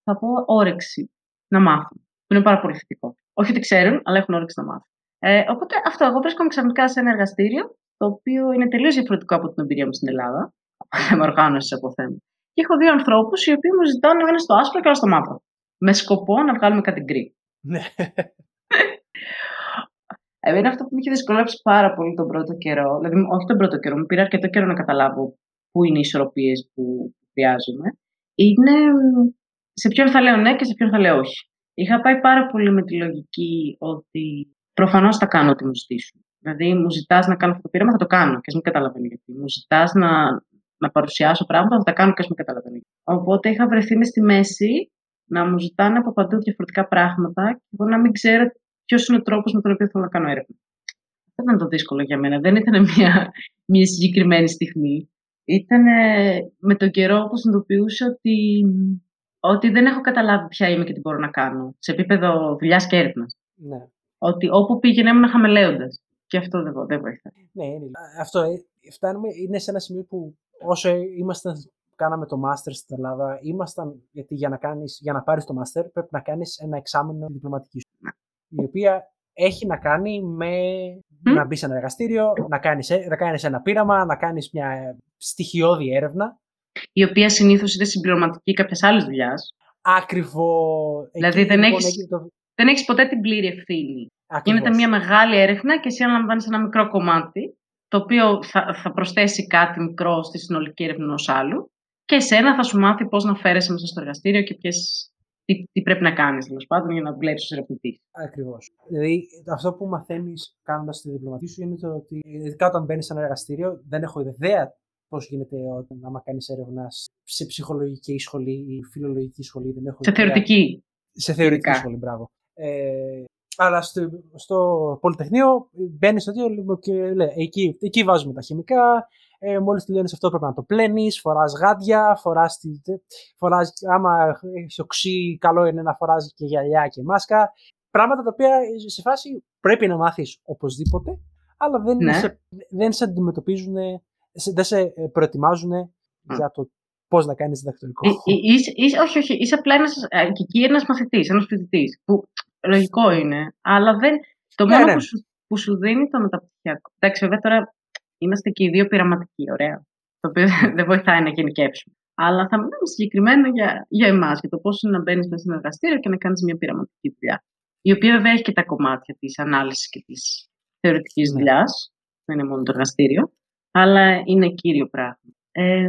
θα πω όρεξη να μάθουν. Που είναι πάρα πολύ θετικό. Όχι ότι ξέρουν, αλλά έχουν όρεξη να μάθουν. Ε, οπότε αυτό, εγώ βρίσκομαι ξαφνικά σε ένα εργαστήριο, το οποίο είναι τελείως διαφορετικό από την εμπειρία μου στην Ελλάδα. Από θέμα οργάνωση, από θέμα. Και έχω δύο ανθρώπους οι οποίοι μου ζητάνε ένα στο άσπρο και ένα στο μαύρο. Με σκοπό να βγάλουμε κάτι γκρι. Ναι. Εμένα αυτό που με είχε δυσκολέψει πάρα πολύ τον πρώτο καιρό, δηλαδή όχι τον πρώτο καιρό, μου πήρε αρκετό καιρό να καταλάβω πού είναι οι ισορροπίες που χρειάζομαι, είναι σε ποιον θα λέω ναι και σε ποιον θα λέω όχι. Είχα πάει πάρα πολύ με τη λογική ότι προφανώς θα κάνω ό,τι μου ζητήσουν. Δηλαδή, μου ζητάς να κάνω αυτό το πείραμα, θα το κάνω και ας μην καταλαβαίνει γιατί. Μου ζητάς να, να παρουσιάσω πράγματα, θα τα κάνω και ας μην καταλαβαίνει. Οπότε είχα βρεθεί μες στη μέση να μου ζητάνε από παντού διαφορετικά πράγματα και εγώ να μην ξέρω ποιος είναι ο τρόπος με τον οποίο θέλω να κάνω έρευνα. Αυτό ήταν το δύσκολο για μένα. Δεν ήταν μια, μια συγκεκριμένη στιγμή. Ήταν με τον καιρό που συνειδητοποιούσα ότι ότι δεν έχω καταλάβει ποια είμαι και τι μπορώ να κάνω σε επίπεδο δουλειάς και έρευνας. Ναι. Ότι όπου πήγαινε ήμουν χαμελέοντας. Και αυτό δεν, δεν βοηθάει. Ναι, είναι. Αυτό ε, φτάνουμε, είναι σε ένα σημείο που όσο ήμασταν, κάναμε το master στην Ελλάδα, ήμασταν, γιατί για να, κάνεις, για να πάρεις το master πρέπει να κάνεις ένα εξάμεινο διπλωματική σου. Ναι. Η οποία έχει να κάνει με να μπεις σε ένα εργαστήριο, να κάνεις, ε, να κάνεις ένα πείραμα, να κάνεις μια στοιχειώδη έρευνα η οποία συνήθως είναι συμπληρωματική κάποιας άλλης δουλειάς. Ακριβώς. Δηλαδή δεν λοιπόν έχει το... δεν έχεις ποτέ την πλήρη ευθύνη. Ακριβώς. Γίνεται μια μεγάλη έρευνα και εσύ αναλαμβάνεις ένα μικρό κομμάτι, το οποίο θα, θα προσθέσει κάτι μικρό στη συνολική έρευνα ενός άλλου. Και εσένα θα σου μάθει πώς να φέρεσαι μέσα στο εργαστήριο και ποιες, τι, τι πρέπει να κάνεις, τέλος πάντων, για να δουλέψεις ως ερευνητής. Ακριβώς. Δηλαδή, αυτό που μαθαίνεις κάνοντας τη διπλωματική σου είναι το ότι, ειδικά όταν μπαίνεις σε ένα εργαστήριο, δεν έχω ιδέα πώς γίνεται όταν άμα κάνεις έρευνας σε ψυχολογική σχολή ή φιλολογική σχολή. Δεν έχω σε θεωρητική. Σε θεωρητική σχολή, μπράβο. Ε, αλλά στο, στο Πολυτεχνείο μπαίνεις στο δύο και λέει, εκεί, εκεί βάζουμε τα χημικά, Ε, Μόλις τελειώνεις αυτό, πρέπει να το πλένεις, φοράς γάντια, φοράς. Φοράς, άμα έχεις οξύ, καλό είναι να φοράς και γυαλιά και μάσκα. Πράγματα τα οποία σε φάση πρέπει να μάθεις οπωσδήποτε, αλλά δεν, ναι. σε, δεν σε αντιμετωπίζουν, δεν σε ε, προετοιμάζουν για το πώς να κάνεις διδακτορικό; όχι, όχι. Είσαι απλά ένας και εκεί ένας μαθητής, ένας φοιτητής. Που λογικό είναι, αλλά δεν. Το ναι, μόνο ναι. Που, σου, που σου δίνει το μεταπτυχιακό. Εντάξει, βέβαια τώρα είμαστε και οι δύο πειραματικοί, ωραία. Το οποίο δεν βοηθάει να γενικεύσουμε. Αλλά θα μιλάμε συγκεκριμένα για, για εμάς, για το πώς είναι να μπαίνεις μέσα σε ένα εργαστήριο και να κάνεις μια πειραματική δουλειά. Η οποία βέβαια έχει και τα κομμάτια της ανάλυσης και της θεωρητικής ναι. δουλειάς. Δεν είναι μόνο το εργαστήριο, αλλά είναι κύριο πράγμα. Ε,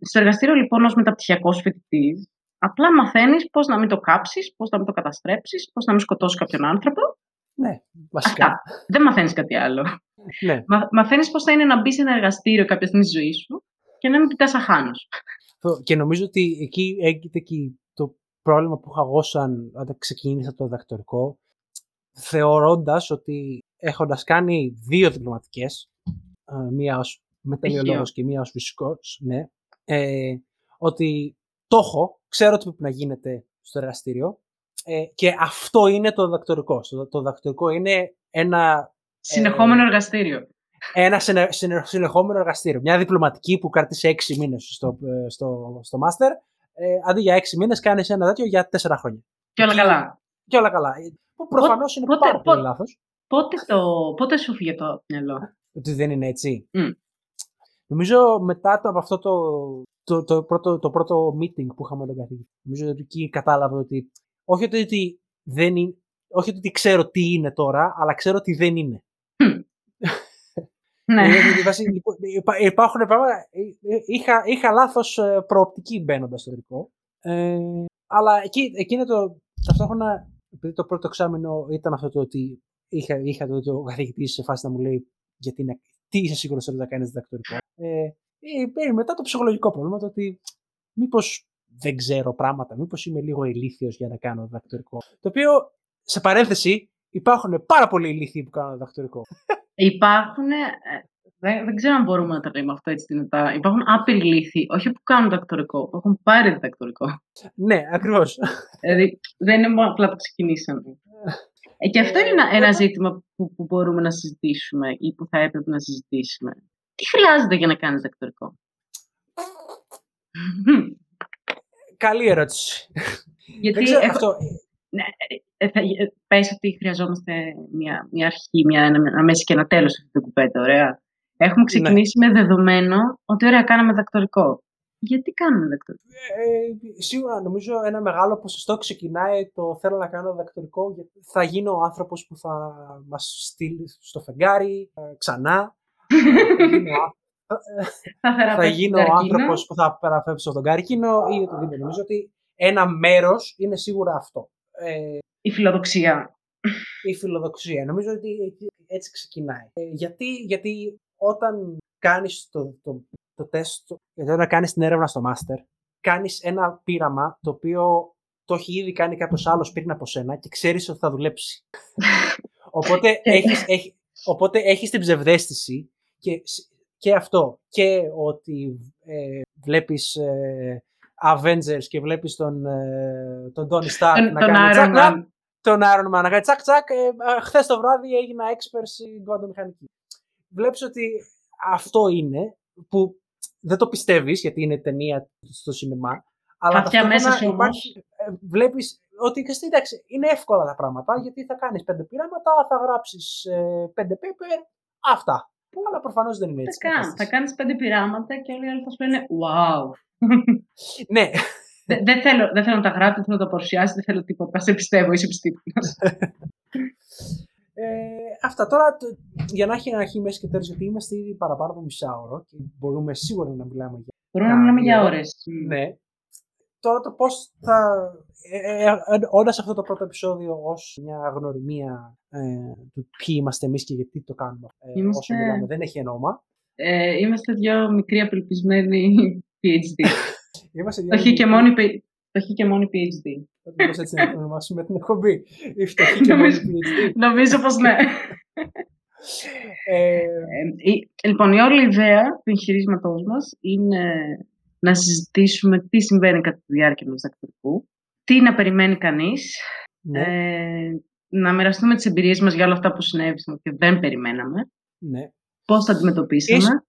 στο εργαστήριο λοιπόν ως μεταπτυχιακός φοιτητής, απλά μαθαίνεις πώς να μην το κάψεις, πώς να μην το καταστρέψεις, πώς να μην σκοτώσεις κάποιον άνθρωπο. Ναι, βασικά. Αυτά. Δεν μαθαίνεις κάτι άλλο. Ναι. Μα, μαθαίνεις πώς θα είναι να μπεις σε ένα εργαστήριο κάποια στιγμή στη ζωή σου και να μην κοιτάς αχάνος. Και νομίζω ότι εκεί έγινε και το πρόβλημα που είχα εγώ σαν όταν ξεκίνησα το διδακτορικό, θεωρώντας ότι έχοντας κάνει δύο διπλωματικές, ε, μία ως μεταλλιολόγος και μία ως φυσικός, ναι, ε, ότι το έχω, ξέρω τι πρέπει να γίνεται στο εργαστήριο ε, και αυτό είναι το δακτορικό. Το, το δακτορικό είναι ένα... Συνεχόμενο ε, εργαστήριο. Ένα συνε, συνεχόμενο εργαστήριο. Μια διπλωματική που κράτησε έξι μήνες στο, ε, στο, στο μάστερ, ε, αντί για έξι μήνες κάνεις ένα τέτοιο για τέσσερα χρόνια. Και όλα καλά. Και όλα καλά. Που προφανώς είναι πότε, πάρα πολύ λάθος. Πότε, το, πότε σου φύγε το μυαλό; Ότι δεν είναι έτσι. Mm. Νομίζω μετά το, από αυτό το, το, το, πρώτο, το πρώτο meeting που είχαμε με τον καθηγητή, νομίζω ότι εκεί κατάλαβα ότι όχι ότι, δεν είναι, όχι ότι ξέρω τι είναι τώρα, αλλά ξέρω τι δεν είναι. Ναι. Λοιπόν, υπάρχουν πράγματα. Ε, ε, είχα, είχα λάθος ε, προοπτική μπαίνοντας στο τελικό. Ε, αλλά εκεί, εκείνο το. Ταυτόχρονα, επειδή το πρώτο εξάμεινο ήταν αυτό το ότι είχα, είχα το ότι ο καθηγητής σε φάση να μου λέει γιατί είναι, τι είσαι σίγουρος ότι θα κάνεις διδακτορικό. Ε, ε, μετά το ψυχολογικό πρόβλημα, το ότι μήπως δεν ξέρω πράγματα, μήπως είμαι λίγο ηλίθιος για να κάνω διδακτορικό. Το οποίο, σε παρένθεση, υπάρχουν πάρα πολλοί ηλίθιοι που κάνουν διδακτορικό. Υπάρχουν. Ε, δεν, δεν ξέρω αν μπορούμε να τα λέμε αυτό έτσι την Υπάρχουν άπειροι ηλίθιοι, όχι που κάνουν διδακτορικό, που έχουν πάρει διδακτορικό. ναι, ακριβώς. Δηλαδή, δεν είναι μόνο απλά το ξεκινήσαμε. Ε, και αυτό είναι ένα, ένα ζήτημα που, που μπορούμε να συζητήσουμε ή που θα έπρεπε να συζητήσουμε. Τι χρειάζεται για να κάνεις δακτορικό. Καλή ερώτηση. Γιατί ξέρω, έχω... αυτό... Ναι, ε, θα, ε, πες ότι χρειαζόμαστε μια, μια αρχή, μια, ένα μέση και ένα τέλος αυτή την κουπέτα, ωραία. Έχουμε ναι. ξεκινήσει ναι. με δεδομένο ότι ωραία κάναμε δακτορικό. Γιατί κάνουμε δακτορικό. Ε, σίγουρα νομίζω ένα μεγάλο ποσοστό ξεκινάει το θέλω να κάνω δακτορικό γιατί θα γίνω ο άνθρωπος που θα μας στείλει στο φεγγάρι ε, ξανά. θα γίνω, ο άνθρωπος που θα παραφέψω τον καρκίνο ή οτιδήποτε. Νομίζω ότι ένα μέρος είναι σίγουρα αυτό. Ε, η φιλοδοξία. Η φιλοδοξία. Νομίζω ότι έτσι ξεκινάει. Ε, γιατί, γιατί όταν κάνεις το, το, το τεστ, γιατί όταν κάνεις την έρευνα στο μάστερ, κάνεις ένα πείραμα το οποίο το έχει ήδη κάνει κάποιος άλλος πριν από σένα και ξέρεις ότι θα δουλέψει. οπότε, έχεις, έχει, οπότε έχεις την ψευδέστηση και, και αυτό και ότι ε, βλέπεις ε, Avengers και βλέπεις τον, ε, τον Tony Stark να κάνει τσακ, Man. τον Iron Man να κάνει τσακ τσακ ε, χθες το βράδυ έγινα expert στην μηχανική. Βλέπεις ότι αυτό είναι που δεν το πιστεύεις γιατί είναι ταινία στο σινεμά. Αλλά Κάποια μέσα σου υπάρχει, ε, βλέπεις ότι εντάξει, είναι εύκολα τα πράγματα γιατί θα κάνεις πέντε πειράματα, θα γράψεις ε, πέντε paper, αυτά. Αλλά προφανώς δεν είναι έτσι. Θα, θα κάνεις πέντε πειράματα και όλοι οι άλλοι θα σου λένε wow. ναι. Δεν, θέλω, δεν θέλω να τα γράψω, δεν θέλω να τα παρουσιάσει, δεν θέλω τίποτα. Σε πιστεύω, είσαι επιστήμονας. Ε, αυτά τώρα για να έχει αρχή, μέση και τέλος, γιατί είμαστε ήδη παραπάνω από μισάωρο και μπορούμε σίγουρα να μιλάμε για. Μπορούμε να μιλάμε για ώρες. Ναι. Τώρα το πώς θα. Ε, ε, Όντας αυτό το πρώτο επεισόδιο ως μια γνωριμία ε, του ποιοι είμαστε εμείς και γιατί το κάνουμε ε, είμαστε... όσο μιλάμε, δεν έχει ενώμα. Ε, είμαστε δύο μικροί απελπισμένοι PhD. είμαστε δύο. Όχι και μόνοι Φτωχή και μόνη PhD. Θα έτσι να ονομάσουμε την εκπομπή. Η φτωχή και μόνη PhD. Νομίζω πως ναι. Ε, ε, λοιπόν, η όλη ιδέα του εγχειρίσματό μας είναι να συζητήσουμε τι συμβαίνει κατά τη διάρκεια του διδακτορικού, τι να περιμένει κανείς, ναι. ε, να μοιραστούμε τις εμπειρίες μας για όλα αυτά που συνέβησαν και δεν περιμέναμε. Ναι. Πώς τα αντιμετωπίσαμε ίσως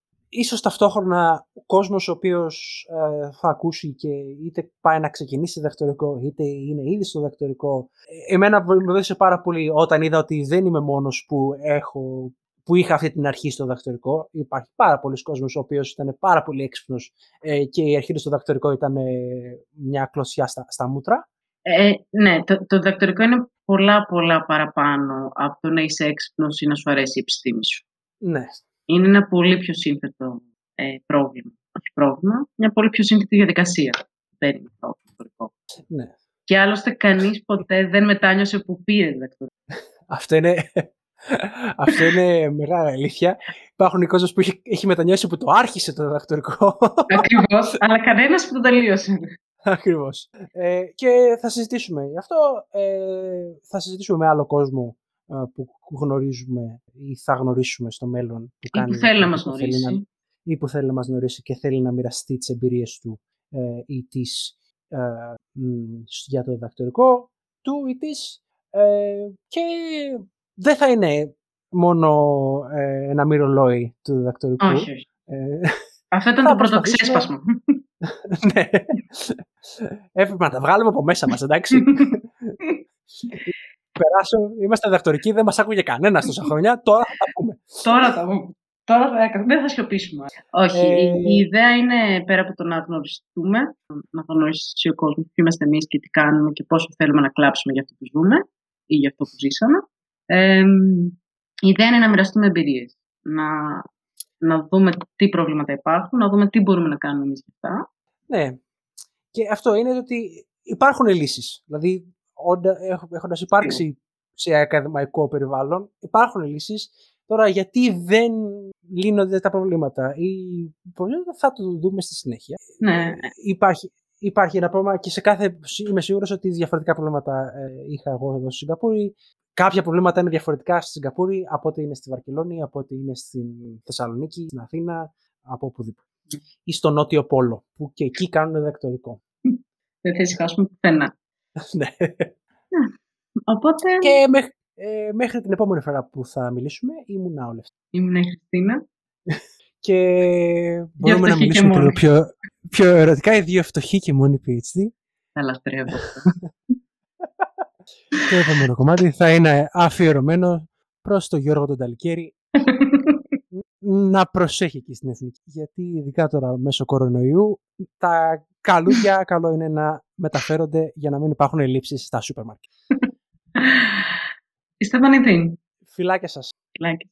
ταυτόχρονα ο κόσμος ο οποίος ε, θα ακούσει και είτε πάει να ξεκινήσει διδακτορικό είτε είναι ήδη στο διδακτορικό. Ε, εμένα με βοήθησε πάρα πολύ όταν είδα ότι δεν είμαι μόνος που, έχω, που είχα αυτή την αρχή στο διδακτορικό. Υπάρχει πάρα πολλοί κόσμος ο οποίος ήταν πάρα πολύ έξυπνος ε, και η αρχή του στο διδακτορικό ήταν ε, μια κλωσιά στα, στα μούτρα. Ε, ναι, το, το διδακτορικό είναι πολλά πολλά παραπάνω από το να είσαι έξυπνος ή να σου αρέσει η επιστήμη σου. Ναι, είναι ένα πολύ πιο σύνθετο ε, πρόβλημα. Όχι πρόβλημα, μια πολύ πιο σύνθετη διαδικασία. Δεν είναι πρόβλημα. Ναι. Και άλλωστε κανείς ποτέ δεν μετάνιωσε που πήρε διδακτορικό. Αυτό είναι, αυτό είναι μεγάλη αλήθεια. Υπάρχουν κόσμος που έχει, έχει μετανιώσει που το άρχισε το διδακτορικό. Ακριβώς, αλλά κανένας που το τελείωσε. Ακριβώς. Ε, και θα συζητήσουμε γι' αυτό. Ε, θα συζητήσουμε με άλλο κόσμο που γνωρίζουμε ή θα γνωρίσουμε στο μέλλον. Που κάνει, ή που θέλει να μας γνωρίσει. ή που θέλει να μας γνωρίσει και θέλει να μοιραστεί τις εμπειρίες του ε, ή της ε, για το διδακτορικό του ή της ε, και δεν θα είναι μόνο ε, ένα μυρολόι του διδακτορικού. Όχι, Αυτό ήταν το πρώτο ξέσπασμα. ναι. Έπρεπε να τα βγάλουμε από μέσα μας, εντάξει. περάσω. Είμαστε διδακτορικοί, δεν μας άκουγε κανένας τόσα χρόνια. Τώρα θα τα πούμε. Τώρα θα πούμε. Τώρα δεν θα σιωπήσουμε. Όχι. Ε... Η, ιδέα είναι πέρα από το να γνωριστούμε, να γνωρίσει ο κόσμος ποιοι είμαστε εμείς και τι κάνουμε και πόσο θέλουμε να κλάψουμε για αυτό που ζούμε ή για αυτό που ζήσαμε. Ε, η ιδέα είναι να μοιραστούμε εμπειρίες. Να, να δούμε τι προβλήματα υπάρχουν, να δούμε τι μπορούμε να κάνουμε εμείς για αυτά. Ναι. Και αυτό είναι ότι υπάρχουν λύσεις. Δηλαδή, έχοντας υπάρξει σε ακαδημαϊκό περιβάλλον, υπάρχουν λύσεις. Τώρα, γιατί δεν λύνονται τα προβλήματα; Ή προβλήματα θα το δούμε στη συνέχεια. Ναι. Υπάρχει, υπάρχει ένα πρόβλημα και σε κάθε. Είμαι σίγουρος ότι διαφορετικά προβλήματα ε, είχα εγώ εδώ στη Σιγκαπούρη. Κάποια προβλήματα είναι διαφορετικά στη Σιγκαπούρη από ό,τι είναι στη Βαρκελόνη, από ό,τι είναι στην Θεσσαλονίκη, στην Αθήνα, από οπουδήποτε. Ή στο Νότιο Πόλο, που και εκεί κάνουν διδακτορικό. Δεν θα ησυχάσουμε πουθενά. ναι. Οπότε... Και μέχρι, ε, μέχρι την επόμενη φορά που θα μιλήσουμε ήμουν ο Ήμουν η Χριστίνα. και μπορούμε να μιλήσουμε και, πιο, πιο ερωτικά οι δύο φτωχοί και μόνοι PhD. Θα λατρεύω. το επόμενο κομμάτι θα είναι αφιερωμένο προς τον Γιώργο τον Ταλικέρη να προσέχει εκεί στην εθνική. Γιατί ειδικά τώρα μέσω κορονοϊού τα καλούδια καλό είναι να μεταφέρονται για να μην υπάρχουν ελλείψεις στα σούπερ μάρκετ. Είστε πανηθύν. Φιλάκια σας. Φιλάκια.